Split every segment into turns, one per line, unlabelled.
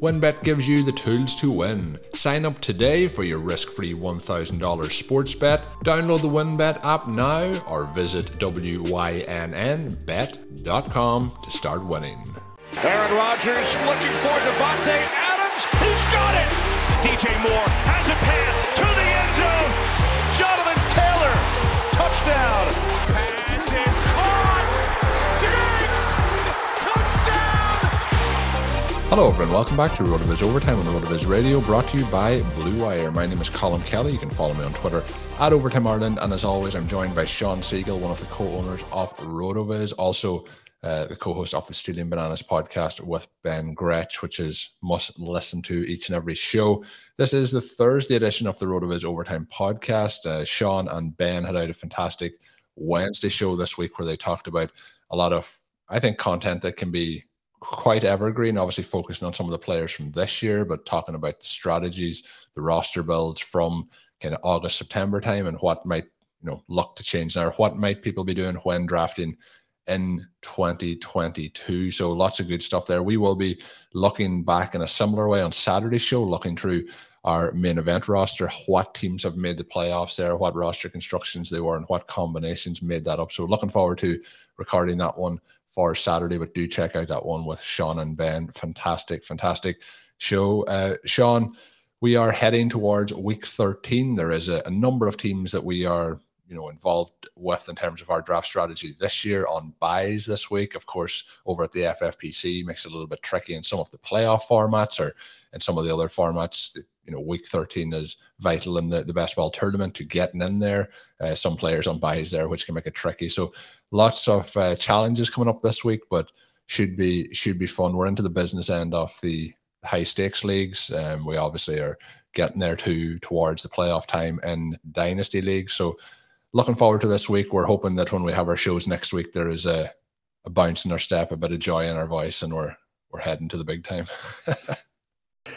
WynnBET gives you the tools to win. Sign up today for your risk free $1,000 sports bet. Download the WynnBET app now or visit WYNNBet.com to start winning.
Aaron Rodgers looking for Davante Adams. He's got it. DJ Moore has a pass to the end zone. Jonathan Taylor, touchdown.
Hello, everyone. Welcome back to RotoViz Overtime on RotoViz Radio, brought to you by Blue Wire. My name is Colin Kelly. You can follow me on Twitter at Overtime Ireland. And as always, I'm joined by Sean Siegel, one of the co owners of RotoViz, also uh, the co host of the Stealing Bananas podcast with Ben Gretch, which is must listen to each and every show. This is the Thursday edition of the RotoViz Overtime podcast. Uh, Sean and Ben had out a fantastic Wednesday show this week where they talked about a lot of, I think, content that can be quite evergreen, obviously focusing on some of the players from this year, but talking about the strategies, the roster builds from kind of August, September time and what might, you know, look to change now, what might people be doing when drafting in 2022. So lots of good stuff there. We will be looking back in a similar way on Saturday's show, looking through our main event roster, what teams have made the playoffs there, what roster constructions they were, and what combinations made that up. So looking forward to recording that one for Saturday, but do check out that one with Sean and Ben. Fantastic, fantastic show. Uh, Sean, we are heading towards week 13. There is a, a number of teams that we are you know involved with in terms of our draft strategy this year on buys this week. Of course, over at the FFPC makes it a little bit tricky in some of the playoff formats or in some of the other formats. You know, week 13 is vital in the, the best ball tournament to getting in there. Uh, some players on buys there, which can make it tricky. So lots of uh, challenges coming up this week, but should be should be fun. We're into the business end of the high stakes leagues. Um, we obviously are getting there too towards the playoff time in dynasty leagues. So looking forward to this week. We're hoping that when we have our shows next week, there is a, a bounce in our step, a bit of joy in our voice, and we're we're heading to the big time.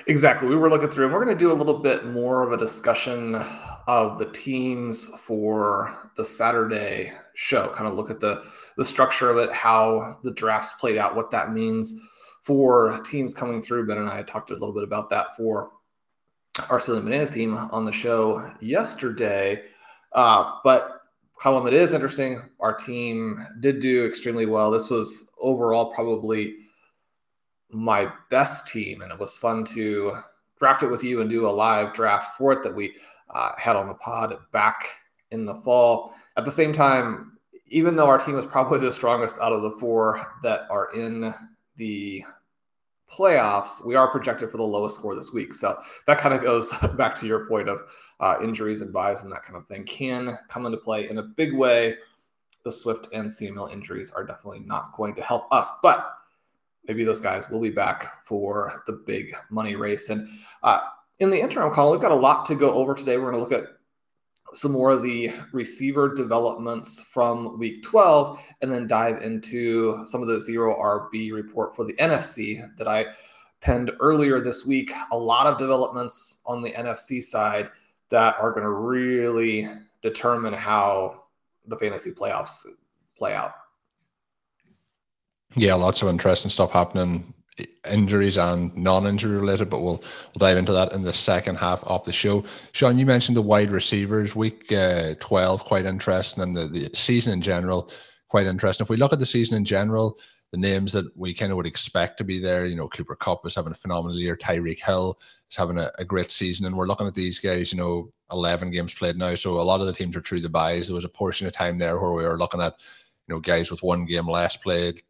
exactly. We were looking through, and we're going to do a little bit more of a discussion of the teams for the Saturday show. Kind of look at the the structure of it, how the drafts played out, what that means for teams coming through. Ben and I talked a little bit about that for our Stealing Bananas team on the show yesterday. Uh, but Colin, it is interesting. Our team did do extremely well. This was overall probably my best team, and it was fun to draft it with you and do a live draft for it that we uh, had on the pod back in the fall. At the same time, even though our team was probably the strongest out of the four that are in the playoffs, we are projected for the lowest score this week. So that kind of goes back to your point of uh, injuries and buys and that kind of thing can come into play in a big way. The Swift and CMC injuries are definitely not going to help us, but maybe those guys will be back for the big money race. And uh, in the interim call, we've got a lot to go over today. We're going to look at some more of the receiver developments from week 12 and then dive into some of the zero RB report for the NFC that I penned earlier this week. A lot of developments on the NFC side that are going to really determine how the fantasy playoffs play out.
Yeah, lots of interesting stuff happening injuries and non-injury related, but we'll we'll dive into that in the second half of the show. Sean, you mentioned the wide receivers week uh, twelve, quite interesting, and the, the season in general, quite interesting. If we look at the season in general, the names that we kind of would expect to be there, you know, Cooper Kupp is having a phenomenal year, Tyreek Hill is having a, a great season, and we're looking at these guys, you know, eleven games played now, so a lot of the teams are through the buys. There was a portion of time there where we were looking at, you know, guys with one game less played,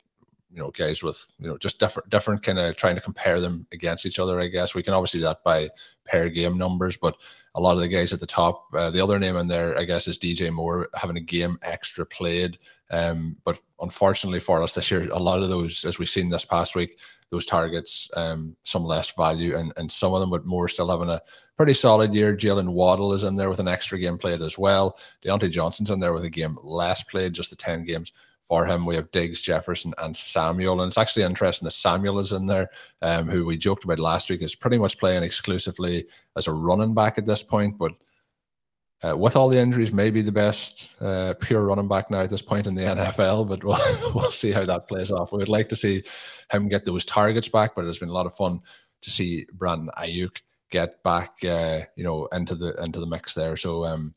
you know guys with you know just different different kind of trying to compare them against each other i guess. We can obviously do that by pair game numbers but a lot of the guys at the top uh, the other name in there i guess is dj moore having a game extra played. Um, but unfortunately for us this year a lot of those as we've seen this past week those targets um, some less value and, and some of them but more still having a pretty solid year. Jalen waddle is in there with an extra game played as well. Diontae johnson's in there with a game less played just the 10 games for him. We have Diggs, Jefferson, and Samuel. And it's actually interesting that Samuel is in there, um, who we joked about last week, is pretty much playing exclusively as a running back at this point. But uh, with all the injuries, maybe the best uh, pure running back now at this point in the NFL. But we'll, we'll see how that plays off. We would like to see him get those targets back, but it's been a lot of fun to see Brandon Aiyuk get back, uh, you know, into the into the mix there. So um,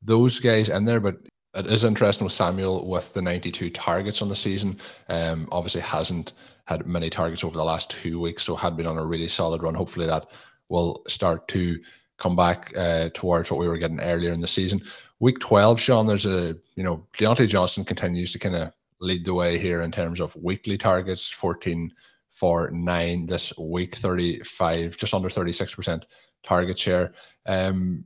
those guys in there, but it is interesting with Samuel with the 92 targets on the season. Um, obviously hasn't had many targets over the last two weeks, so had been on a really solid run. Hopefully that will start to come back uh, towards what we were getting earlier in the season. Week 12, Sean, there's a, you know, Diontae Johnson continues to kind of lead the way here in terms of weekly targets, 14 for nine this week, 35, just under 36% target share. Um,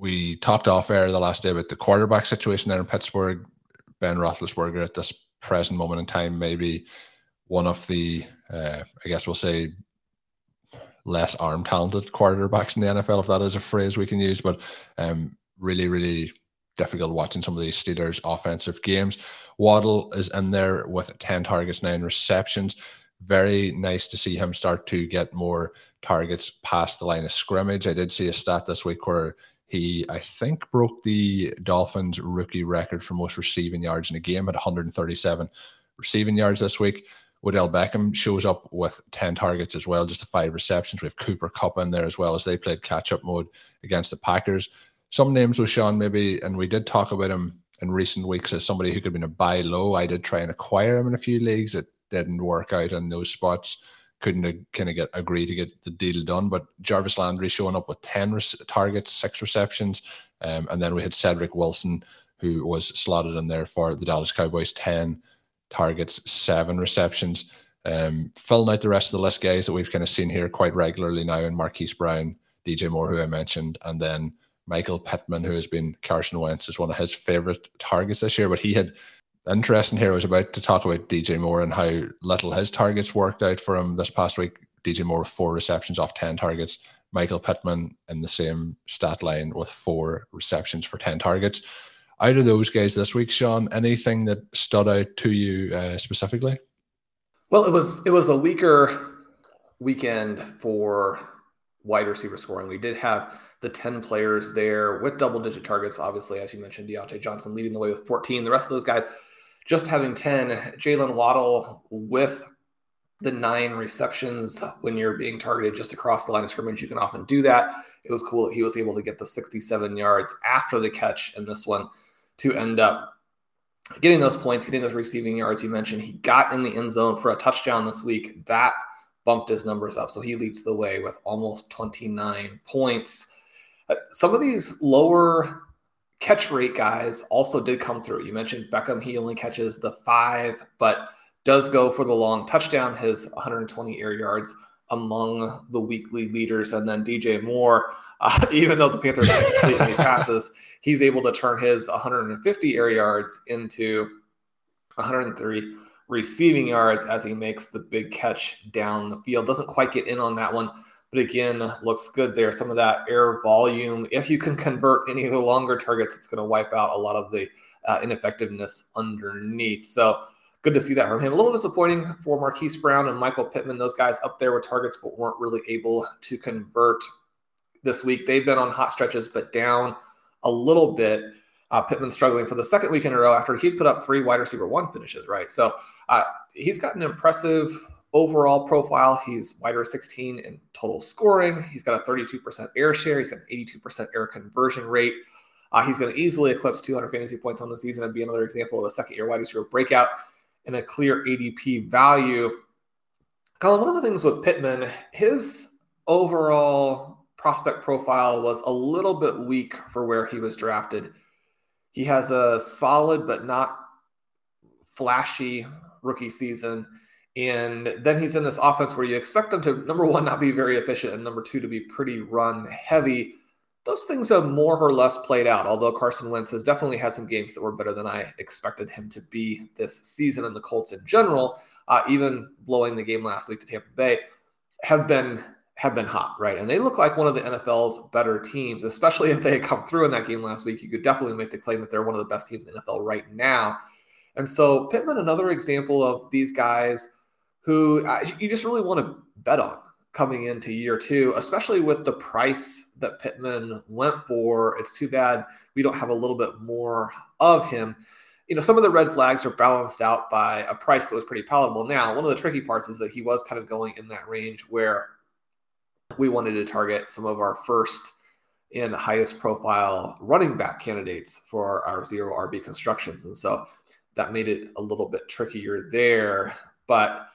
we talked off air the last day about the quarterback situation there in Pittsburgh. Ben Roethlisberger at this present moment in time, maybe one of the, uh, I guess we'll say, less arm talented quarterbacks in the NFL, if that is a phrase we can use. But um, really, really difficult watching some of these Steelers offensive games. Waddle is in there with 10 targets, nine receptions. Very nice to see him start to get more targets past the line of scrimmage. I did see a stat this week where he, I think, broke the Dolphins rookie record for most receiving yards in a game at 137 receiving yards this week. Odell Beckham shows up with 10 targets as well, just the five receptions. We have Cooper Kupp in there as well as they played catch up mode against the Packers. Some names with Sean, maybe, and we did talk about him in recent weeks as somebody who could have been a buy low. I did try and acquire him in a few leagues. It didn't work out in those spots couldn't kind of get agree to get the deal done. But Jarvis Landry showing up with 10 targets, six receptions. Um, and then we had Cedric Wilson, who was slotted in there for the Dallas Cowboys, 10 targets, seven receptions. Um, filling out the rest of the list, guys that we've kind of seen here quite regularly now in Marquise Brown, DJ Moore, who I mentioned, and then Michael Pittman, who has been Carson Wentz, is one of his favorite targets this year. But he had interesting here. I was about to talk about DJ Moore and how little his targets worked out for him this past week. DJ Moore four receptions off 10 targets. Michael Pittman in the same stat line with four receptions for 10 targets. Out of those guys this week, Sean, anything that stood out to you uh, specifically?
Well, it was it was a weaker weekend for wide receiver scoring. We did have the 10 players there with double digit targets. Obviously, as you mentioned, Diontae Johnson leading the way with 14. The rest of those guys just having 10, Jalen Waddle with the nine receptions when you're being targeted just across the line of scrimmage. You can often do that. It was cool that he was able to get the 67 yards after the catch in this one to end up getting those points, getting those receiving yards. You mentioned he got in the end zone for a touchdown this week. That bumped his numbers up. So he leads the way with almost 29 points. Uh, some of these lower catch rate guys also did come through. You mentioned Beckham, he only catches the five, but does go for the long touchdown, his 120 air yards among the weekly leaders. And then DJ Moore, uh, even though the Panthers completely passes, he's able to turn his 150 air yards into 103 receiving yards as he makes the big catch down the field. Doesn't quite get in on that one but again, looks good there. Some of that air volume. If you can convert any of the longer targets, it's going to wipe out a lot of the uh, ineffectiveness underneath. So, good to see that from him. A little disappointing for Marquise Brown and Michael Pittman, those guys up there with targets, but weren't really able to convert this week. They've been on hot stretches, but down a little bit. Uh, Pittman struggling for the second week in a row after he'd put up three wide receiver one finishes, right? So uh, he's got an impressive overall profile. He's wider 16 in total scoring. He's got a 32% air share. He's got an 82% air conversion rate. Uh, he's going to easily eclipse 200 fantasy points on the season and be another example of a second year wide receiver breakout and a clear ADP value. Colin, one of the things with Pittman, his overall prospect profile was a little bit weak for where he was drafted. He has a solid but not flashy rookie season. And then he's in this offense where you expect them to, number one, not be very efficient, and number two, to be pretty run heavy. Those things have more or less played out, although Carson Wentz has definitely had some games that were better than I expected him to be this season. And the Colts in general, uh, even blowing the game last week to Tampa Bay, have been have been hot, right? And they look like one of the NFL's better teams, especially if they had come through in that game last week. You could definitely make the claim that they're one of the best teams in the NFL right now. And so Pittman, another example of these guys who you just really want to bet on coming into year two, especially with the price that Pittman went for. It's too bad we don't have a little bit more of him. You know, some of the red flags are balanced out by a price that was pretty palatable. Now, one of the tricky parts is that he was kind of going in that range where we wanted to target some of our first and highest profile running back candidates for our zero RB constructions. And so that made it a little bit trickier there. But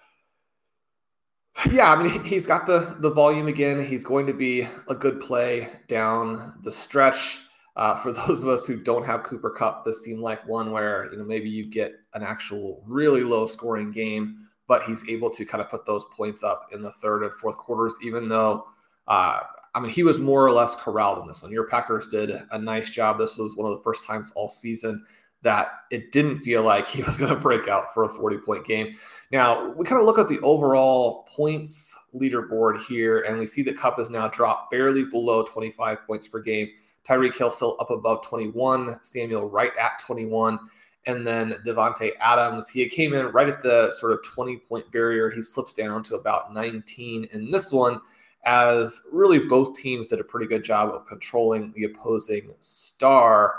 yeah, I mean, he's got the the volume again. He's going to be a good play down the stretch. Uh, for those of us who don't have Cooper Kupp, this seemed like one where you know maybe you get an actual really low scoring game, but he's able to kind of put those points up in the third and fourth quarters, even though. Uh, I mean, he was more or less corralled in this one. Your Packers did a nice job. This was one of the first times all season that it didn't feel like he was going to break out for a 40 point game. Now, we kind of look at the overall points leaderboard here, and we see that Kupp has now dropped barely below 25 points per game. Tyreek Hill still up above 21, Samuel right at 21, and then Davante Adams. He came in right at the sort of 20 point barrier. He slips down to about 19 in this one, as really both teams did a pretty good job of controlling the opposing star.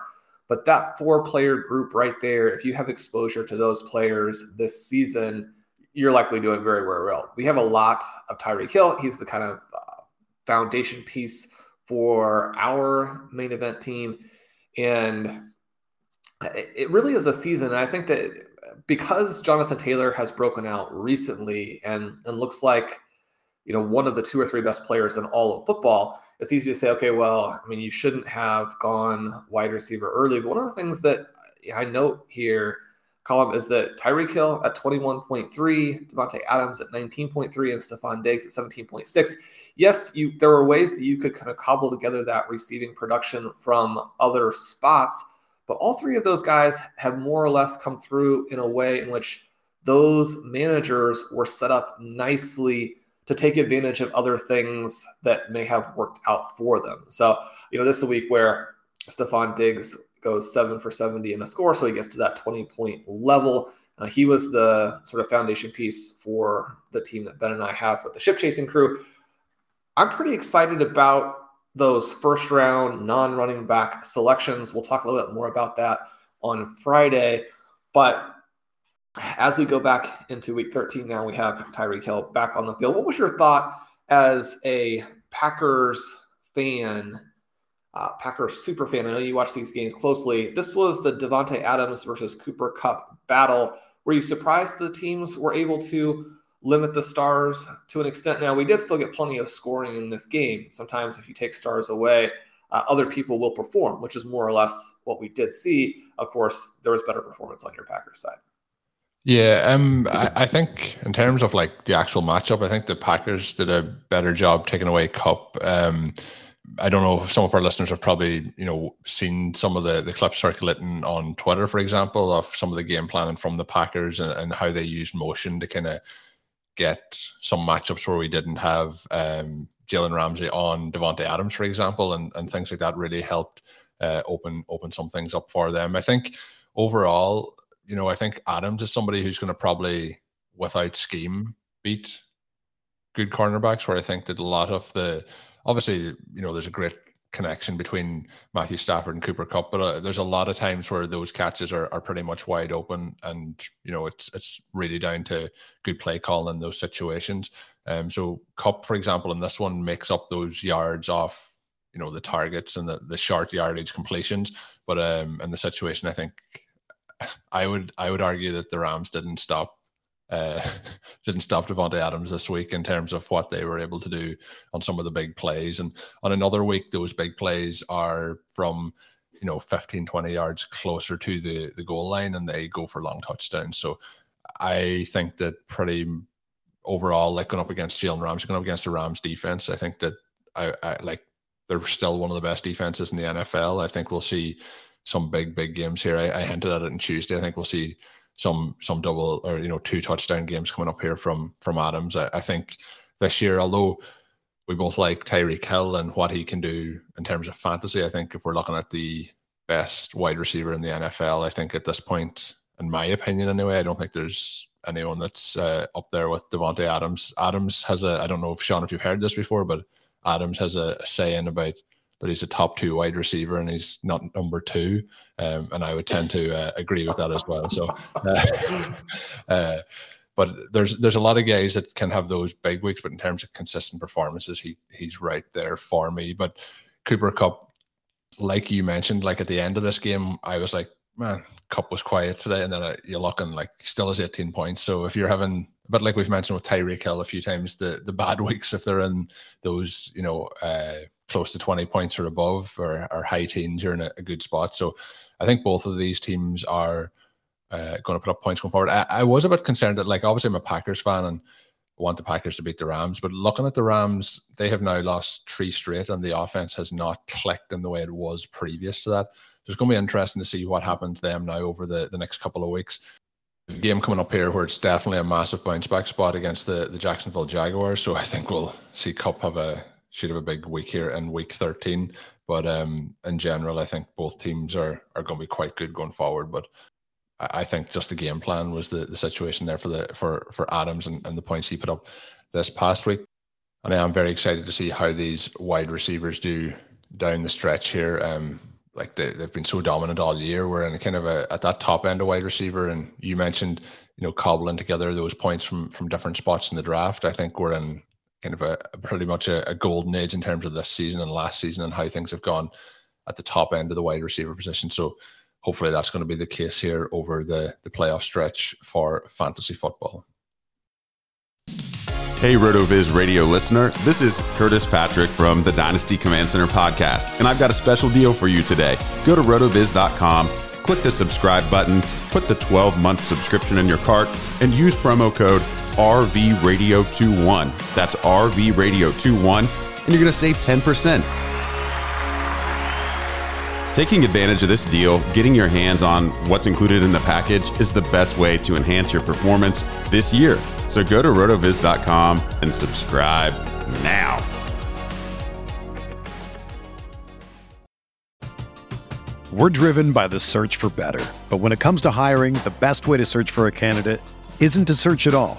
But that four player group right there, if you have exposure to those players this season, you're likely doing very, very well. We have a lot of Tyreek Hill. He's the kind of uh, foundation piece for our main event team. And it really is a season. I think that because Jonathan Taylor has broken out recently and, and looks like, you know, one of the two or three best players in all of football, it's easy to say, okay, well, I mean, you shouldn't have gone wide receiver early. But one of the things that I note here Colin is that Tyreek Hill at 21.3, Davante Adams at 19.3, and Stefon Diggs at 17.6. Yes, you there were ways that you could kind of cobble together that receiving production from other spots, but all three of those guys have more or less come through in a way in which those managers were set up nicely to take advantage of other things that may have worked out for them. So, you know, this is a week where Stefon Diggs goes seven for 70 in a score. So he gets to that 20 point level. Uh, he was the sort of foundation piece for the team that Ben and I have with the ship chasing crew. I'm pretty excited about those first round non running back selections. We'll talk a little bit more about that on Friday. But as we go back into week 13 now, we have Tyreek Hill back on the field. What was your thought as a Packers fan uh, Packers super fan. I know you watch these games closely. This was the Davante Adams versus Cooper Kupp battle. Were you surprised the teams were able to limit the stars to an extent? Now, we did still get plenty of scoring in this game. Sometimes, if you take stars away, uh, other people will perform, which is more or less what we did see. Of course, there was better performance on your Packers side.
Yeah, um, I, I, think in terms of like the actual matchup, I think the Packers did a better job taking away Kupp. Um, I don't know if some of our listeners have probably, you know, seen some of the, the clips circulating on Twitter, for example, of some of the game planning from the Packers and, and how they used motion to kind of get some matchups where we didn't have um, Jalen Ramsey on Davante Adams, for example, and, and things like that really helped uh, open open some things up for them. I think overall, you know, I think Adams is somebody who's going to probably, without scheme, beat good cornerbacks. Where I think that a lot of the, obviously, you know, there's a great connection between Matthew Stafford and Cooper Kupp, but uh, there's a lot of times where those catches are, are pretty much wide open, and you know, it's it's really down to good play call in those situations. Um, so Kupp, for example, in this one makes up those yards off, you know, the targets and the, the short yardage completions. But um, in the situation, I think I would I would argue that the Rams didn't stop uh, didn't stop Davante Adams this week in terms of what they were able to do on some of the big plays. And on another week, those big plays are from you know 15, 20 yards closer to the the goal line, and they go for long touchdowns. So I think that pretty overall, like going up against Jalen Rams, going up against the Rams defense, I think that I, I like they're still one of the best defenses in the NFL. I think we'll see some big, big games here. I, I hinted at it on Tuesday. I think we'll see some some double or you know two touchdown games coming up here from from Adams. I, I think this year, although we both like Tyreek Hill and what he can do in terms of fantasy, I think if we're looking at the best wide receiver in the NFL, I think at this point, in my opinion anyway, I don't think there's anyone that's uh, up there with Davante Adams. Adams has a I don't know if Sean if you've heard this before, but Adams has a, a saying about that he's a top two wide receiver and he's not number two. Um, and I would tend to uh, agree with that as well. So, uh, uh, but there's there's a lot of guys that can have those big weeks, but in terms of consistent performances, he he's right there for me. But Cooper Kupp, like you mentioned, like at the end of this game, I was like, man, Kupp was quiet today, and then uh, you're looking like still has 18 points. So if you're having, but like we've mentioned with Tyreek Hill a few times, the the bad weeks if they're in those, you know, uh, close to 20 points or above, or, or high teens, you're in a, a, good spot. So I think both of these teams are uh, going to put up points going forward. I, I was a bit concerned that, like, obviously I'm a Packers fan and want the Packers to beat the Rams, but looking at the Rams, they have now lost three straight, and the offense has not clicked in the way it was previous to that So it's going to be interesting to see what happens to them now over the, the next couple of weeks. game coming up here where it's definitely a massive bounce back spot against the, the Jacksonville Jaguars. So I think we'll see Kupp have a should have a big week here in week 13. But um, in general, I think both teams are are going to be quite good going forward. But I, I think just the game plan was the, the situation there for the for for Adams and, and the points he put up this past week. And I am very excited to see how these wide receivers do down the stretch here. Um, like they, they've been so dominant all year. We're in a kind of a at that top end of wide receiver, and you mentioned you know cobbling together those points from from different spots in the draft. I think we're in kind of a, pretty much a, a, golden age in terms of this season and last season and how things have gone at the top end of the wide receiver position. So hopefully that's going to be the case here over the the playoff stretch for fantasy football.
Hey, RotoViz radio listener. This is Curtis Patrick from the Dynasty Command Center podcast, and I've got a special deal for you today. Go to rotoviz.com, click the subscribe button, put the 12 month subscription in your cart, and use promo code RVRadio21. That's RVRadio21, and you're going to save 10%. Taking advantage of this deal, getting your hands on what's included in the package is the best way to enhance your performance this year. So go to rotoviz.com and subscribe now.
We're driven by the search for better. But when it comes to hiring, the best way to search for a candidate isn't to search at all.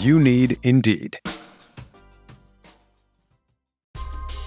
You need Indeed.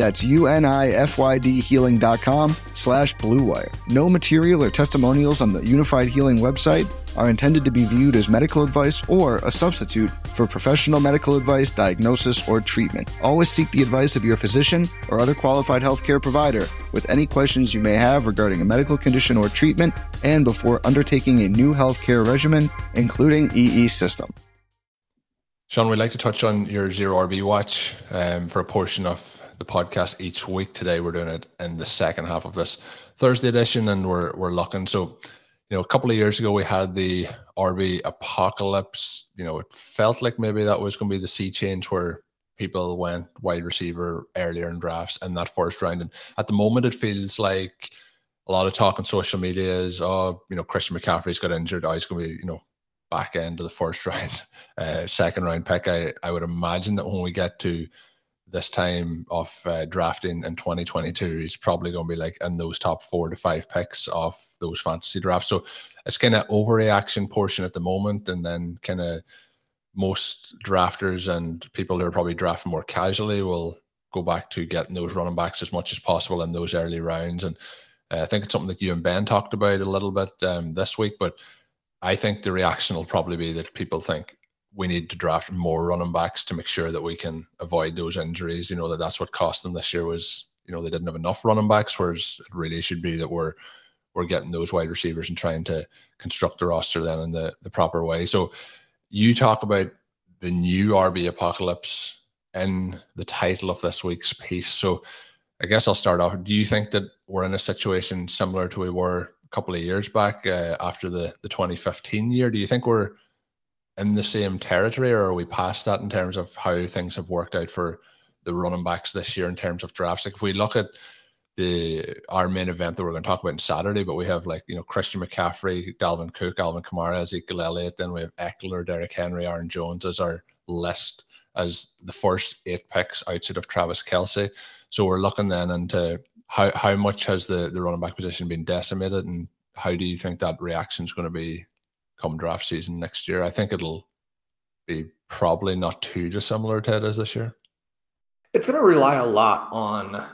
That's U-N-I-F-Y-D healing.com slash bluewire. No material or testimonials on the Unifyd Healing website are intended to be viewed as medical advice or a substitute for professional medical advice, diagnosis, or treatment. Always seek the advice of your physician or other qualified healthcare provider with any questions you may have regarding a medical condition or treatment and before undertaking a new healthcare regimen, including EE system.
Sean, we'd like to touch on your zero RB watch um, for a portion of the podcast each week. Today we're doing it in the second half of this Thursday edition, and we're we're looking. So, you know, a couple of years ago we had the RB apocalypse. You know, it felt like maybe that was going to be the sea change where people went wide receiver earlier in drafts in that first round. And at the moment, it feels like a lot of talk on social media is, oh, you know, Christian McCaffrey's got injured. Oh, he's going to be, you know, back end of the first round, uh, second round pick. I, I would imagine that when we get to this time of uh, drafting in 2022 is probably going to be like in those top four to five picks of those fantasy drafts. So it's kind of overreaction portion at the moment and then kind of most drafters and people who are probably drafting more casually will go back to getting those running backs as much as possible in those early rounds. And uh, i think it's something that you and ben talked about a little bit um, this week but i think the reaction will probably be that people think we need to draft more running backs to make sure that we can avoid those injuries. You know that that's what cost them this year was you know they didn't have enough running backs, whereas it really should be that we're we're getting those wide receivers and trying to construct the roster then in the the proper way. So you talk about the new RB apocalypse in the title of this week's piece. So I guess I'll start off. Do you think that we're in a situation similar to we were a couple of years back uh, after the the 2015 year? Do you think we're in the same territory, or are we past that in terms of how things have worked out for the running backs this year in terms of drafts? Like if we look at the our main event that we're going to talk about on Saturday, but we have like you know Christian McCaffrey, Dalvin Cook, Alvin Kamara, Ezekiel Elliott, then we have Ekeler, Derrick Henry, Aaron Jones as our list as the first eight picks outside of Travis Kelce. So we're looking then into how how much has the the running back position been decimated, and how do you think that reaction is going to be come draft season next year. I think it'll be probably not too dissimilar to it as this year.
It's going to rely a lot on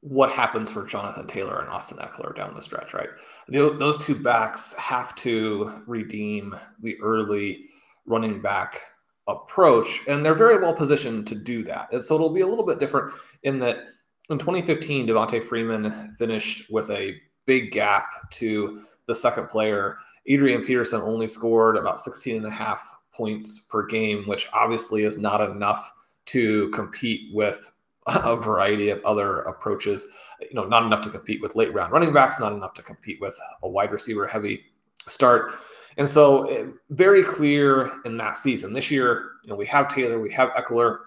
what happens for Jonathan Taylor and Austin Ekeler down the stretch, right? Those two backs have to redeem the early running back approach, and they're very well positioned to do that. And so it'll be a little bit different in that in 2015, Devonta Freeman finished with a big gap to the second player Adrian Peterson only scored about 16 and a half points per game, which obviously is not enough to compete with a variety of other approaches. You know, not enough to compete with late round running backs, not enough to compete with a wide receiver heavy start. And so, eh, very clear in that season. This year, you know, we have Taylor, we have Ekeler.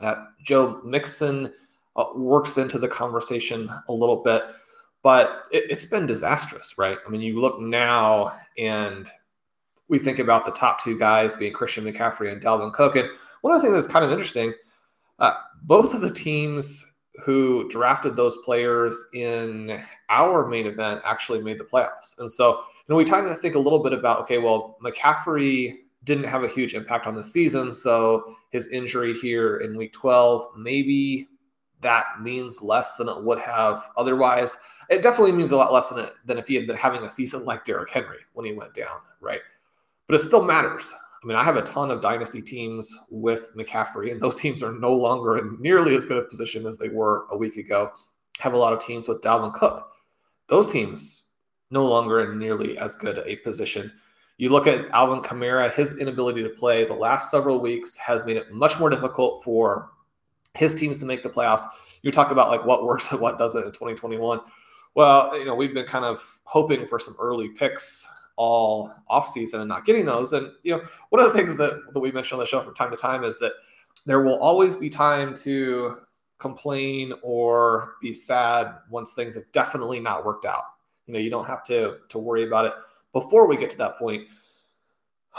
That Joe Mixon uh, works into the conversation a little bit but it, has been disastrous, right? I mean, you look now and we think about the top two guys being Christian McCaffrey and Dalvin Cook. And one of the things that's kind of interesting, uh, both of the teams who drafted those players in our main event actually made the playoffs. And so, you know, we tend to think a little bit about, okay, well, McCaffrey didn't have a huge impact on the season. So his injury here in week 12, maybe that means less than it would have otherwise. It definitely means a lot less than it, than if he had been having a season like Derrick Henry when he went down, right? But it still matters. I mean, I have a ton of dynasty teams with McCaffrey, and those teams are no longer in nearly as good a position as they were a week ago. I Have a lot of teams with Dalvin Cook. Those teams no longer in nearly as good a position. You look at Alvin Kamara, his inability to play the last several weeks has made it much more difficult for his teams to make the playoffs. You talk about like what works and what doesn't in 2021. Well, you know, we've been kind of hoping for some early picks all offseason and not getting those. And, you know, one of the things that, that we mentioned on the show from time to time is that there will always be time to complain or be sad once things have definitely not worked out. You know, you don't have to to worry about it before we get to that point.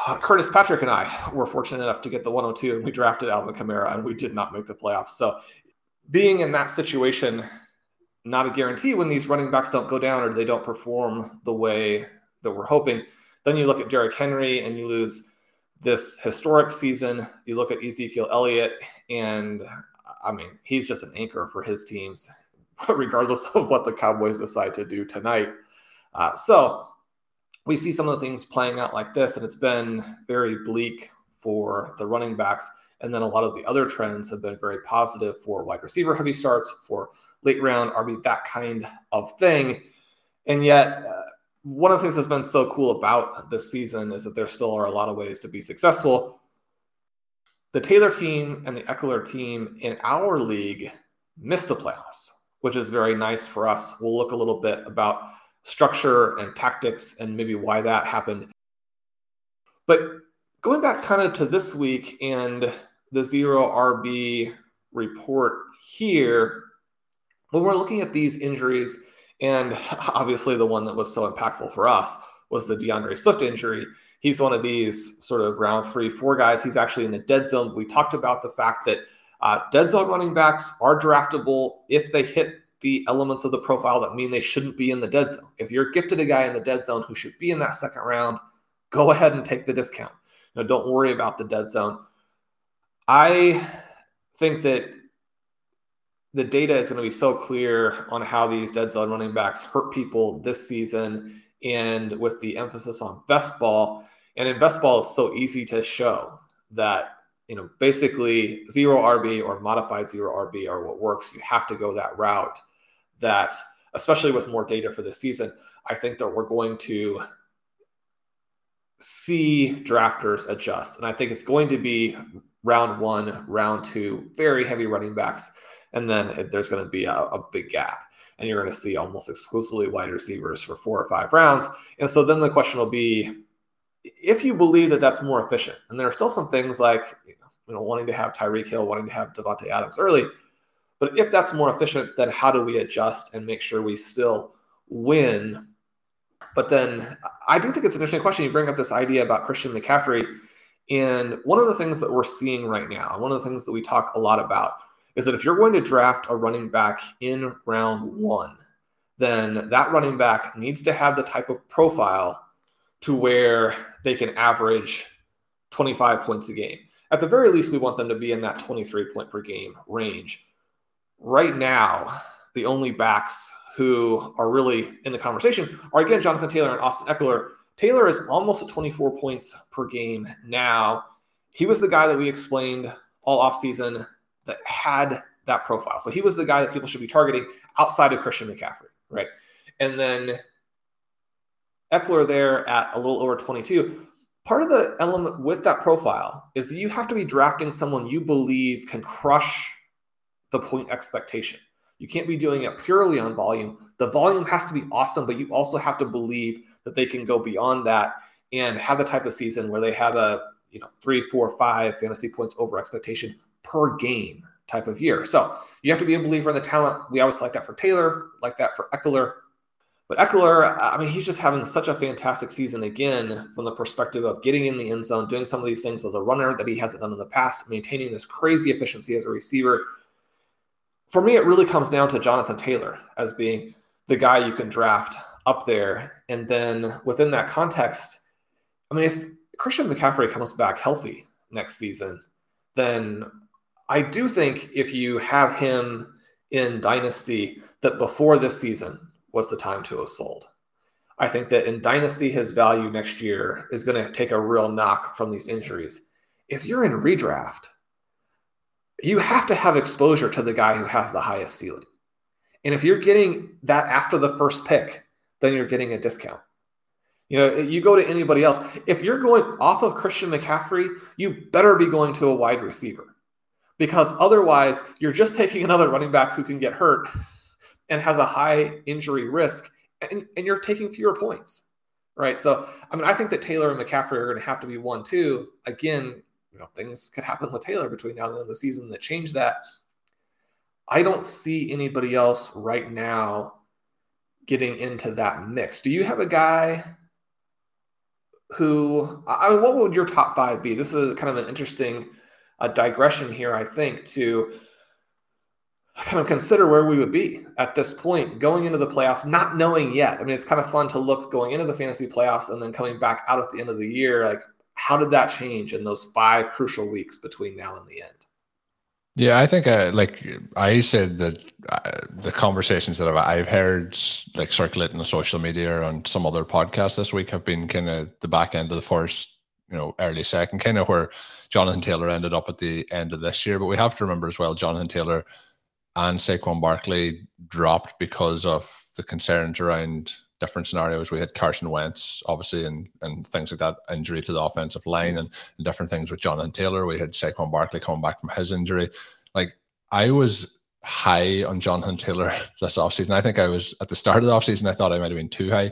Uh, Curtis Patrick and I were fortunate enough to get the 102 and we drafted Alvin Kamara and we did not make the playoffs. So being in that situation, not a guarantee when these running backs don't go down or they don't perform the way that we're hoping. Then you look at Derrick Henry and you lose this historic season. You look at Ezekiel Elliott, and I mean, he's just an anchor for his teams, regardless of what the Cowboys decide to do tonight. Uh, so we see some of the things playing out like this, and it's been very bleak for the running backs. And then a lot of the other trends have been very positive for wide receiver heavy starts, for late round RB, that kind of thing. And yet, uh, one of the things that's been so cool about this season is that there still are a lot of ways to be successful. The Taylor team and the Ekeler team in our league missed the playoffs, which is very nice for us. We'll look a little bit about structure and tactics and maybe why that happened. But going back kind of to this week and the zero RB report here, when we're looking at these injuries, and obviously the one that was so impactful for us was the D'Andre Swift injury. He's one of these sort of round three, four guys. He's actually in the dead zone. We talked about the fact that uh, dead zone running backs are draftable if they hit the elements of the profile that mean they shouldn't be in the dead zone. If you're gifted a guy in the dead zone who should be in that second round, go ahead and take the discount. Know, don't worry about the dead zone. I think that the data is going to be so clear on how these dead zone running backs hurt people this season and with the emphasis on best ball. And in best ball it's so easy to show that you know basically zero rb or modified zero rb are what works. You have to go that route that especially with more data for this season i think that we're going to see drafters adjust. And i think it's going to be round one round two very heavy running backs and then there's going to be a, a big gap and you're going to see almost exclusively wide receivers for four or five rounds and so then the question will be if you believe that that's more efficient and there are still some things like you know, wanting to have Tyreek Hill wanting to have Davante Adams early but if that's more efficient then how do we adjust and make sure we still win but then I do think it's an interesting question. You bring up this idea about Christian McCaffrey. And one of the things that we're seeing right now, one of the things that we talk a lot about is that if you're going to draft a running back in round one, then that running back needs to have the type of profile to where they can average 25 points a game. At the very least, we want them to be in that 23 point per game range. Right now, the only backs who are really in the conversation are again Jonathan Taylor and Austin Ekeler. Taylor is almost at 24 points per game now. He was the guy that we explained all offseason that had that profile. So he was the guy that people should be targeting outside of Christian McCaffrey, right? And then Ekeler there at a little over 22. Part of the element with that profile is that you have to be drafting someone you believe can crush the point expectation. You can't be doing it purely on volume. The volume has to be awesome, but you also have to believe that they can go beyond that and have the type of season where they have a you know three, four, five fantasy points over expectation per game type of year. So you have to be a believer in the talent. We always like that for Taylor, like that for Ekeler. But Ekeler, I mean, he's just having such a fantastic season again from the perspective of getting in the end zone, doing some of these things as a runner that he hasn't done in the past, maintaining this crazy efficiency as a receiver. For me, it really comes down to Jonathan Taylor as being the guy you can draft up there. And then within that context, I mean, if Christian McCaffrey comes back healthy next season, then I do think if you have him in Dynasty, that before this season was the time to have sold. I think that in Dynasty, his value next year is going to take a real knock from these injuries. If you're in redraft, you have to have exposure to the guy who has the highest ceiling. And if you're getting that after the first pick, then you're getting a discount. You know, you go to anybody else. If you're going off of Christian McCaffrey, you better be going to a wide receiver because otherwise you're just taking another running back who can get hurt and has a high injury risk, and, and you're taking fewer points, right? So, I mean, I think that Taylor and McCaffrey are going to have to be one, two. Again, you know, things could happen with Taylor between now and the end of the season that change that. I don't see anybody else right now getting into that mix. Do you have a guy who, I mean, what would your top five be? This is kind of an interesting uh, digression here, I think, to kind of consider where we would be at this point going into the playoffs, not knowing yet. I mean, it's kind of fun to look going into the fantasy playoffs and then coming back out at the end of the year. Like, how did that change in those five crucial weeks between now and the end?
Yeah, I think uh, like I said that uh, the conversations that I've, I've heard like circulating on social media or on some other podcasts this week have been kind of the back end of the first, you know, early second, kind of where Jonathan Taylor ended up at the end of this year. But we have to remember as well, Jonathan Taylor and Saquon Barkley dropped because of the concerns around different scenarios. We had Carson Wentz, obviously, and and things like that, injury to the offensive line, and, and different things with Jonathan Taylor. We had Saquon Barkley coming back from his injury. Like I was high on Jonathan Taylor this offseason. I think I was at the start of the offseason, I thought I might have been too high.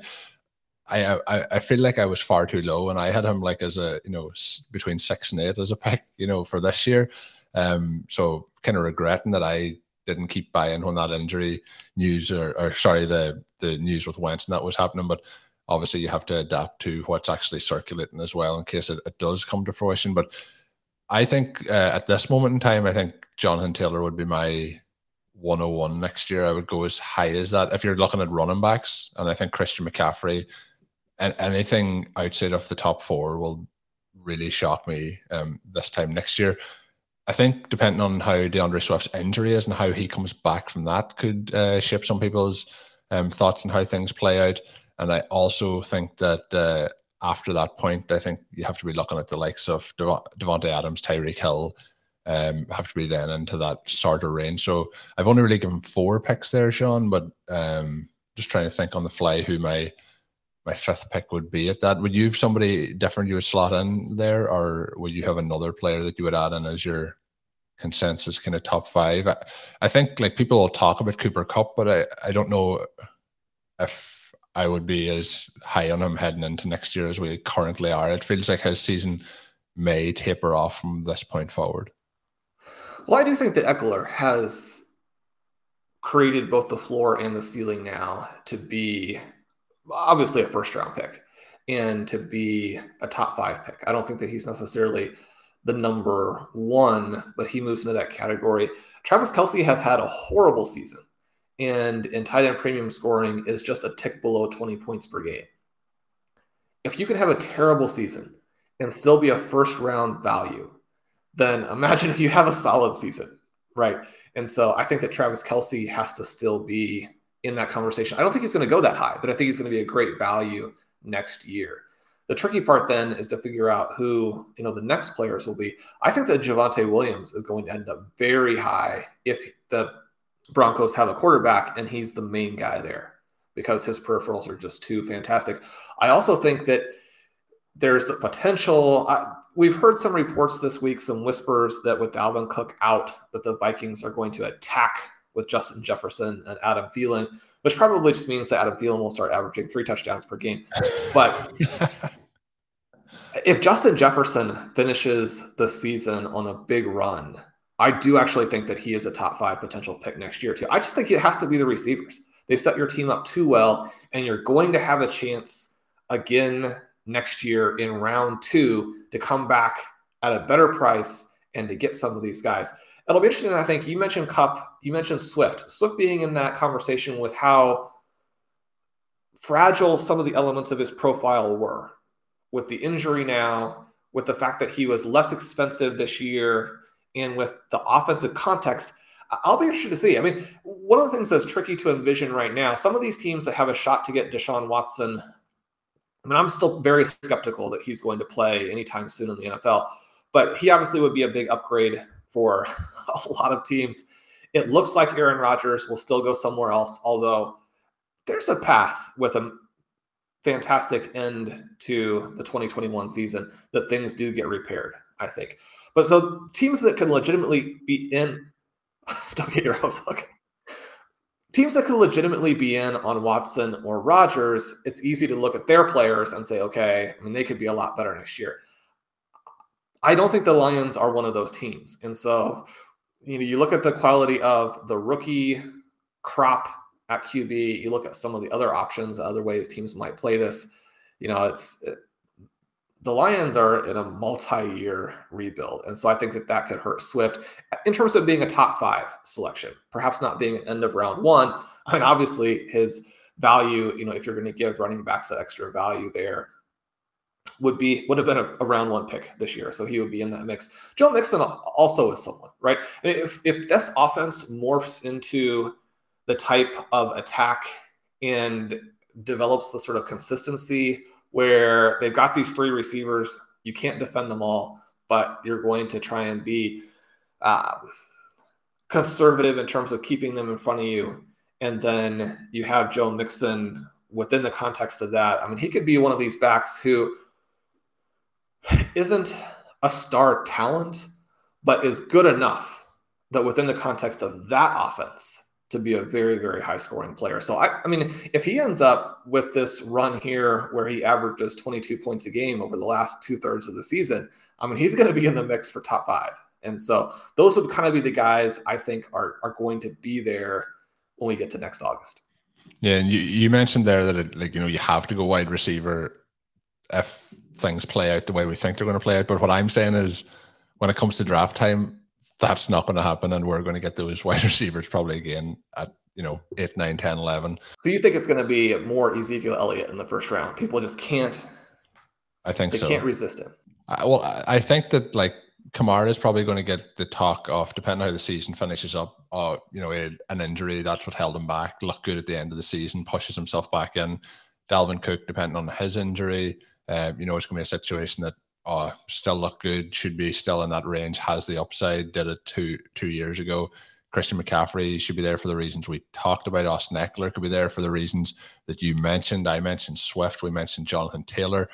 I, I I feel like I was far too low, and I had him like as a you know between six and eight as a pick, you know, for this year. Um, so kind of regretting that I didn't keep buying when that injury news or, or sorry the the news with Wentz and that was happening. But obviously you have to adapt to what's actually circulating as well in case it, it does come to fruition. But I think uh, at this moment in time, I think Jonathan Taylor would be my 101 next year. I would go as high as that. If you're looking at running backs, and I think Christian McCaffrey and anything outside of the top four will really shock me um, this time next year. I think depending on how D'Andre Swift's injury is and how he comes back from that could uh, shape some people's um, thoughts on how things play out. And I also think that uh, after that point, I think you have to be looking at the likes of Dev- Davante Adams, Tyreek Hill, um, have to be then into that of range. So I've only really given four picks there, Sean, but um, just trying to think on the fly who my my fifth pick would be at that. Would you have somebody different you would slot in there, or would you have another player that you would add in as your consensus kind of top five. I, I think like people will talk about Cooper Kupp, but I, I don't know if I would be as high on him heading into next year as we currently are. It feels like his season may taper off from this point forward.
Well, I do think that Ekeler has created both the floor and the ceiling now to be obviously a first round pick and to be a top five pick. I don't think that he's necessarily the number one, but he moves into that category. Travis Kelce has had a horrible season, and in tight end premium scoring is just a tick below 20 points per game. If you can have a terrible season and still be a first round value, then imagine if you have a solid season, right? And so I think that Travis Kelce has to still be in that conversation. I don't think he's going to go that high, but I think he's going to be a great value next year. The tricky part then is to figure out who you know the next players will be. I think that Javonte Williams is going to end up very high if the Broncos have a quarterback and he's the main guy there because his peripherals are just too fantastic. I also think that there's the potential. I, we've heard some reports this week, some whispers that with Dalvin Cook out, that the Vikings are going to attack with Justin Jefferson and Adam Thielen, which probably just means that Adam Thielen will start averaging three touchdowns per game. But if Justin Jefferson finishes the season on a big run, I do actually think that he is a top five potential pick next year, too. I just think it has to be the receivers. They set your team up too well, and you're going to have a chance again next year in round two to come back at a better price and to get some of these guys. It'll be interesting, I think. You mentioned Kupp, you mentioned Swift. Swift being in that conversation with how fragile some of the elements of his profile were with the injury now, with the fact that he was less expensive this year, and with the offensive context, I'll be interested to see. I mean, one of the things that's tricky to envision right now, some of these teams that have a shot to get Deshaun Watson, I mean, I'm still very skeptical that he's going to play anytime soon in the NFL, but he obviously would be a big upgrade for a lot of teams. It looks like Aaron Rodgers will still go somewhere else, although there's a path with a fantastic end to the 2021 season that things do get repaired, I think. But so teams that can legitimately be in, don't get your hopes up. teams that can legitimately be in on Watson or Rodgers, it's easy to look at their players and say, okay, I mean, they could be a lot better next year. I don't think the Lions are one of those teams. And so, you know, you look at the quality of the rookie crop at QB, you look at some of the other options, other ways teams might play this. You know, it's it, the Lions are in a multi-year rebuild, and so I think that that could hurt Swift in terms of being a top five selection, perhaps not being an end of round one. I mean, obviously his value, you know, if you're going to give running backs that extra value there, would be would have been a, a, round one pick this year, so he would be in that mix. Joe Mixon also is someone, right? If if this offense morphs into the type of attack and develops the sort of consistency where they've got these three receivers, you can't defend them all, but you're going to try and be uh, conservative in terms of keeping them in front of you. And then you have Joe Mixon within the context of that. I mean, he could be one of these backs who isn't a star talent, but is good enough that within the context of that offense to be a very, very high scoring player. So, I, I mean, if he ends up with this run here where he averages 22 points a game over the last two thirds of the season, I mean, he's going to be in the mix for top five. And so those would kind of be the guys I think are, are going to be there when we get to next August.
Yeah. And you, you mentioned there that, it, like, you know, you have to go wide receiver if things play out the way we think they're going to play out. But what I'm saying is, when it comes to draft time, that's not going to happen, and we're going to get those wide receivers probably again at you know 8, 9, 10, 11.
So you think it's going to be more Ezekiel Elliott in the first round? People just can't.
I think
they
so.
can't resist him.
I, well, I think that like Kamara is probably going to get the talk off, depending on how the season finishes up. Uh, you know, a, an injury that's what held him back. Look good at the end of the season, pushes himself back in. Dalvin Cook, depending on his injury, uh, you know, it's going to be a situation that uh, still look good, should be still in that range, has the upside, did it two two years ago. Christian McCaffrey should be there for the reasons we talked about. Austin Ekeler could be there for the reasons that you mentioned. I mentioned Swift. We mentioned Jonathan Taylor.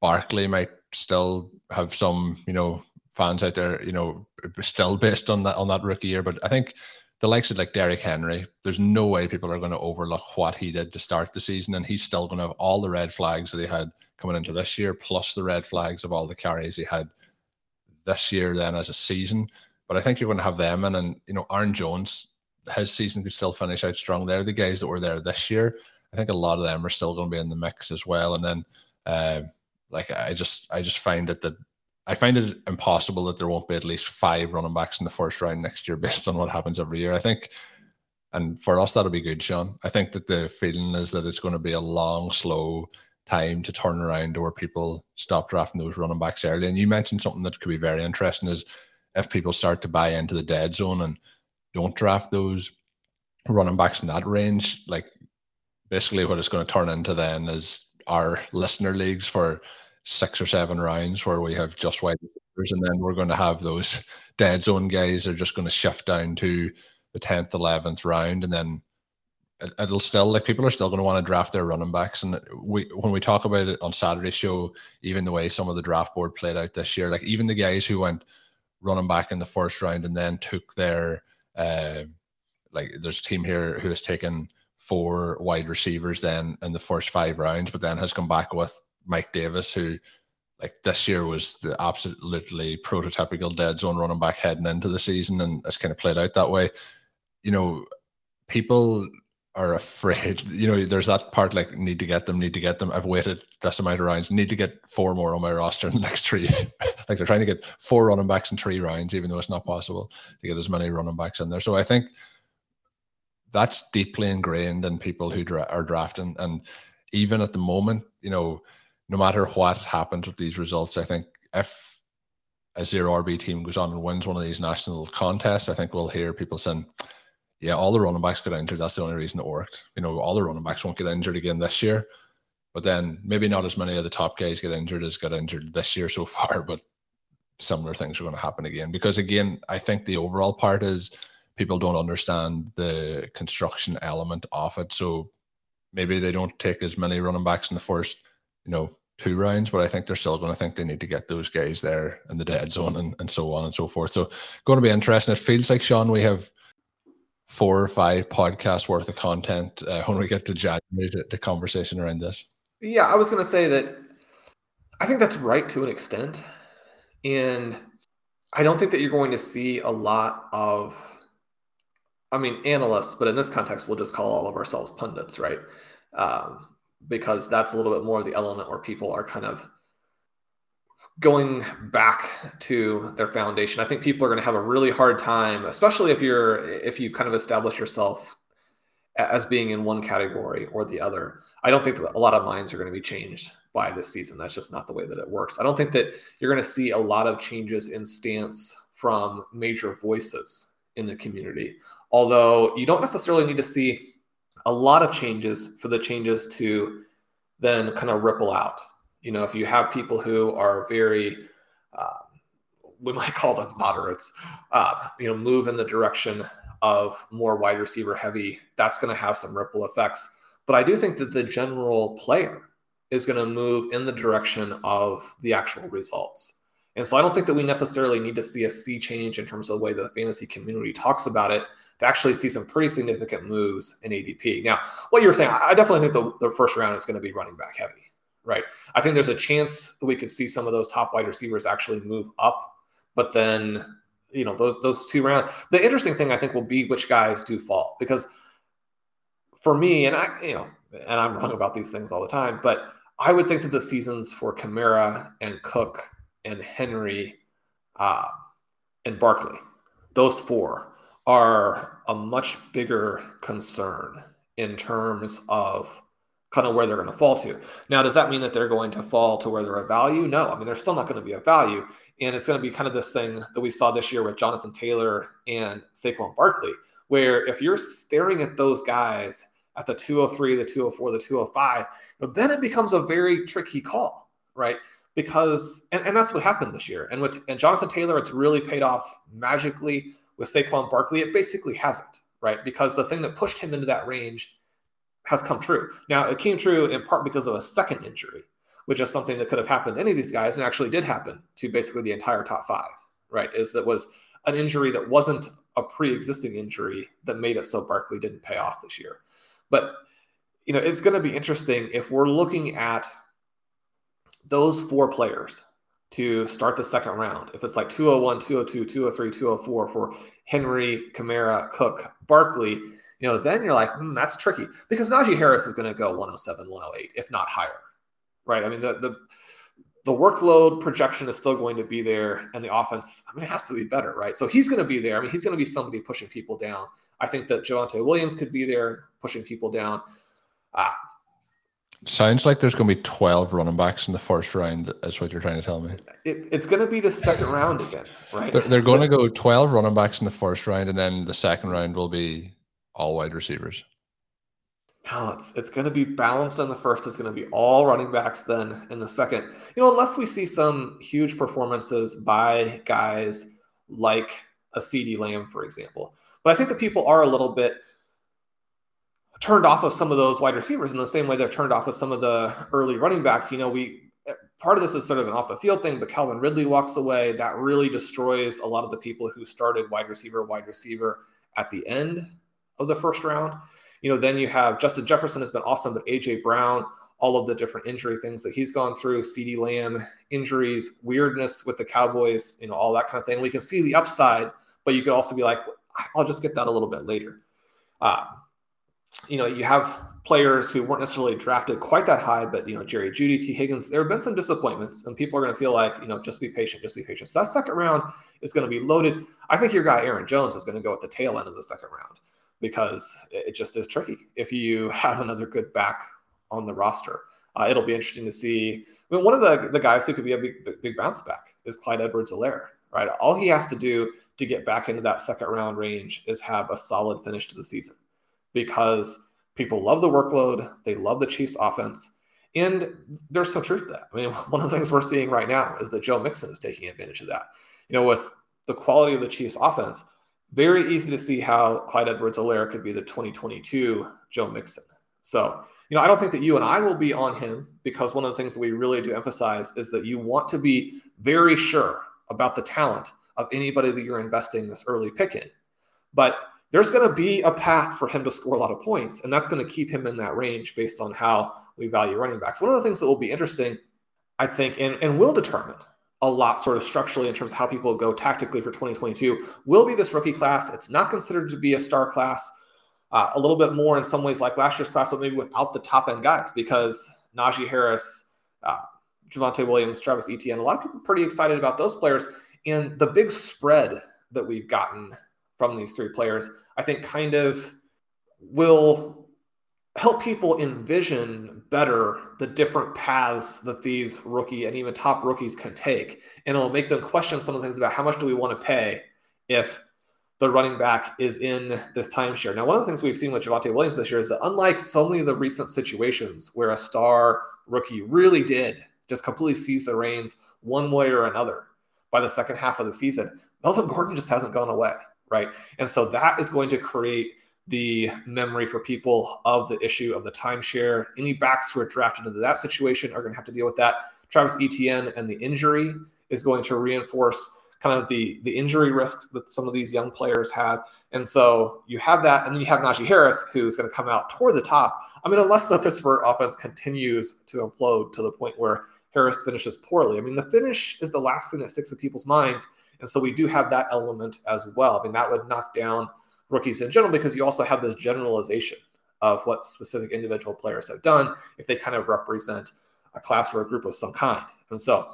Barkley might still have some, you know, fans out there, you know, still based on that on that rookie year. But I think the likes of like Derrick Henry, there's no way people are going to overlook what he did to start the season, and he's still going to have all the red flags that he had coming into this year, plus the red flags of all the carries he had this year then as a season. But I think you're going to have them in, and you know, Aaron Jones, his season could still finish out strong. They're the guys that were there this year. I think a lot of them are still going to be in the mix as well. And then, uh, like, I just, I just find it that I find it impossible that there won't be at least five running backs in the first round next year based on what happens every year. I think, and for us, that'll be good, Sean. I think that the feeling is that it's going to be a long, slow time to turn around where people stop drafting those running backs early. And you mentioned something that could be very interesting is if people start to buy into the dead zone and don't draft those running backs in that range, like basically what it's going to turn into then is our listener leagues for six or seven rounds where we have just wide receivers, and then we're going to have those dead zone guys are just going to shift down to the 10th, 11th round, and then it'll still like people are still going to want to draft their running backs and we when we talk about it on saturday show even the way some of the draft board played out this year like even the guys who went running back in the first round and then took their uh, like there's a team here who has taken four wide receivers then in the first five rounds but then has come back with mike davis who like this year was the absolutely prototypical dead zone running back heading into the season and it's kind of played out that way. You know people are afraid. You know, there's that part like need to get them, need to get them. I've waited this amount of rounds, need to get four more on my roster in the next three. like they're trying to get four running backs in three rounds, even though it's not possible to get as many running backs in there. So I think that's deeply ingrained in people who dra- are drafting. And even at the moment, you know, no matter what happens with these results, I think if a zero RB team goes on and wins one of these national contests, I think we'll hear people saying, yeah, all the running backs got injured. That's the only reason it worked. You know, all the running backs won't get injured again this year. But then maybe not as many of the top guys get injured as got injured this year so far, but similar things are going to happen again. Because again, I think the overall part is people don't understand the construction element of it. So maybe they don't take as many running backs in the first, you know, two rounds, but I think they're still going to think they need to get those guys there in the dead zone and, and so on and so forth. So going to be interesting. It feels like Sean, we have four or five podcasts worth of content uh, when we get to January the, conversation around this.
Yeah, I was going to say that I think that's right to an extent. And I don't think that you're going to see a lot of, I mean, analysts, but in this context, we'll just call all of ourselves pundits, right? Um, because that's a little bit more of the element where people are kind of going back to their foundation. I think people are going to have a really hard time, especially if you're if you kind of establish yourself as being in one category or the other. I don't think a lot of minds are going to be changed by this season. That's just not the way that it works. I don't think that you're going to see a lot of changes in stance from major voices in the community. Although you don't necessarily need to see a lot of changes for the changes to then kind of ripple out. You know, if you have people who are very, uh, we might call them moderates, uh, you know, move in the direction of more wide receiver heavy, that's going to have some ripple effects. But I do think that the general player is going to move in the direction of the actual results. And so I don't think that we necessarily need to see a sea change in terms of the way the fantasy community talks about it to actually see some pretty significant moves in ADP. Now, what you were saying, I definitely think the, the first round is going to be running back heavy, right? I think there's a chance that we could see some of those top wide receivers actually move up, but then you know those those two rounds. The interesting thing I think will be which guys do fall because for me, and I you know, and I'm wrong about these things all the time, but I would think that the seasons for Kamara and Cook and Henry uh, and Barkley, those four, are a much bigger concern in terms of kind of where they're going to fall to. Now, does that mean that they're going to fall to where they're a value? No, I mean, they're still not going to be a value. And it's going to be kind of this thing that we saw this year with Jonathan Taylor and Saquon Barkley, where if you're staring at those guys at the 203, the 204, the 205, then it becomes a very tricky call, right? Because and, and that's what happened this year. And with and Jonathan Taylor, it's really paid off magically. With Saquon Barkley, it basically hasn't, right? Because the thing that pushed him into that range has come true. Now, it came true in part because of a second injury, which is something that could have happened to any of these guys and actually did happen to basically the entire top five, right? Is that was an injury that wasn't a pre-existing injury that made it so Barkley didn't pay off this year. But you know, it's going to be interesting if we're looking at those four players to start the second round. If it's like 201, 202, 203, 204 for Henry, Kamara, Cook, Barkley, you know, then you're like, hmm, that's tricky because Najee Harris is going to go 107, 108, if not higher, right? I mean, the the the workload projection is still going to be there, and the offense, I mean, it has to be better, right? So he's going to be there. I mean, he's going to be somebody pushing people down. I think that Javonte Williams could be there pushing people down. Ah.
Sounds like there's going to be 12 running backs in the first round, is what you're trying to tell me.
It, it's going to be the second round again, right?
They're, they're going to go 12 running backs in the first round, and then the second round will be all wide receivers.
No, it's it's going to be balanced in the first. It's going to be all running backs then in the second. You know, unless we see some huge performances by guys like a CeeDee Lamb, for example. But I think the people are a little bit turned off of some of those wide receivers in the same way they're turned off of some of the early running backs. You know, we part of this is sort of an off the field thing, but Calvin Ridley walks away. That really destroys a lot of the people who started wide receiver, wide receiver at the end of the first round. You know, then you have Justin Jefferson has been awesome, but AJ Brown, all of the different injury things that he's gone through, CeeDee Lamb injuries, weirdness with the Cowboys, you know, all that kind of thing. We can see the upside, but you could also be like, I'll just get that a little bit later. Uh, you know, you have players who weren't necessarily drafted quite that high, but you know, Jerry Jeudy, Tee Higgins, there have been some disappointments, and people are going to feel like, you know, just be patient, just be patient. So that second round is going to be loaded. I think your guy Aaron Jones is going to go at the tail end of the second round because it just is tricky. If you have another good back on the roster, uh, it'll be interesting to see. I mean, one of the the guys who could be a big big, bounce back is Clyde Edwards-Helaire, right? All he has to do to get back into that second round range is have a solid finish to the season because people love the workload, they love the Chiefs offense. And there's some truth to that. I mean, one of the things we're seeing right now is that Joe Mixon is taking advantage of that. You know, with the quality of the Chiefs offense, very easy to see how Clyde Edwards-Helaire could be the 2022 Joe Mixon. So, you know, I don't think that you and I will be on him because one of the things that we really do emphasize is that you want to be very sure about the talent of anybody that you're investing this early pick in. But there's going to be a path for him to score a lot of points, and that's going to keep him in that range based on how we value running backs. One of the things that will be interesting, I think, and, and will determine a lot sort of structurally in terms of how people go tactically for 2022 will be this rookie class. It's not considered to be a star class. Uh, a little bit more in some ways like last year's class, but maybe without the top end guys because Najee Harris, uh, Javonte Williams, Travis Etienne, a lot of people are pretty excited about those players. And the big spread that we've gotten from these three players, I think kind of will help people envision better the different paths that these rookie and even top rookies can take. And it'll make them question some of the things about how much do we want to pay if the running back is in this timeshare. Now, one of the things we've seen with Javonte Williams this year is that unlike so many of the recent situations where a star rookie really did just completely seize the reins one way or another by the second half of the season, Melvin Gordon just hasn't gone away right? And so that is going to create the memory for people of the issue of the timeshare. Any backs who are drafted into that situation are going to have to deal with that. Travis Etienne and the injury is going to reinforce kind of the the injury risks that some of these young players have. And so you have that, and then you have Najee Harris, who's going to come out toward the top. I mean, unless the Pittsburgh offense continues to implode to the point where Harris finishes poorly. I mean, the finish is the last thing that sticks in people's minds. And so we do have that element as well. I mean, that would knock down rookies in general because you also have this generalization of what specific individual players have done if they kind of represent a class or a group of some kind. And so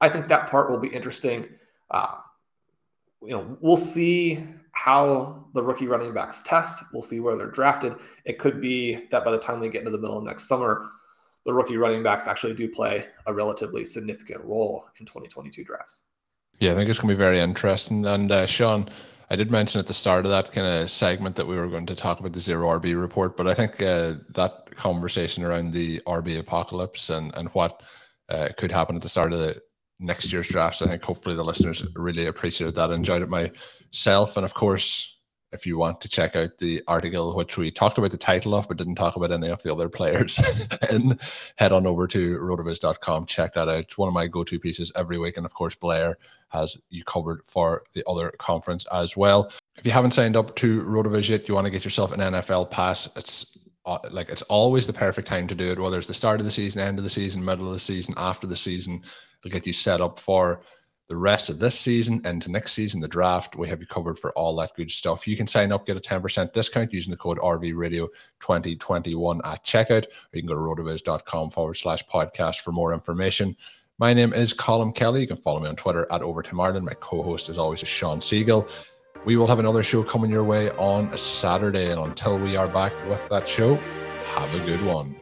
I think that part will be interesting. Uh, you know, we'll see how the rookie running backs test. We'll see where they're drafted. It could be that by the time we get into the middle of next summer, the rookie running backs actually do play a relatively significant role in 2022 drafts.
Yeah, I think it's going to be very interesting. And uh, Sean, I did mention at the start of that kind of segment that we were going to talk about the zero RB report, but I think uh, that conversation around the RB apocalypse and and what uh, could happen at the start of the next year's drafts, I think hopefully the listeners really appreciated that, enjoyed it myself, and of course if you want to check out the article which we talked about the title of but didn't talk about any of the other players and head on over to rotoviz.com check that out. It's one of my go-to pieces every week and of course blair has you covered for the other conference as well. If you haven't signed up to rotoviz yet you want to get yourself an nfl pass it's uh, like it's always the perfect time to do it whether it's the start of the season end of the season middle of the season after the season it'll get you set up for the rest of this season and to next season, the draft, we have you covered for all that good stuff. You can sign up, get a 10% discount using the code RVRadio2021 at checkout, or you can go to rotoviz.com forward slash podcast for more information. My name is Colin Kelly. You can follow me on Twitter at Overtime Ireland. My co host, as always, is Sean Siegele. We will have another show coming your way on a Saturday. And until we are back with that show, have a good one.